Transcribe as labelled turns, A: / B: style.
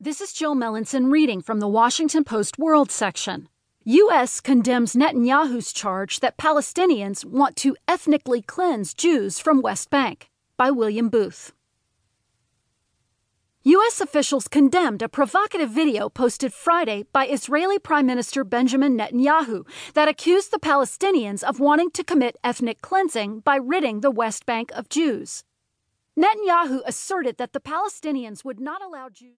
A: This is Jill Melancon reading from the Washington Post World section. U.S. condemns Netanyahu's charge that Palestinians want to ethnically cleanse Jews from West Bank by William Booth. U.S. officials condemned a provocative video posted Friday by Israeli Prime Minister Benjamin Netanyahu that accused the Palestinians of wanting to commit ethnic cleansing by ridding the West Bank of Jews. Netanyahu asserted that the Palestinians would not allow Jews.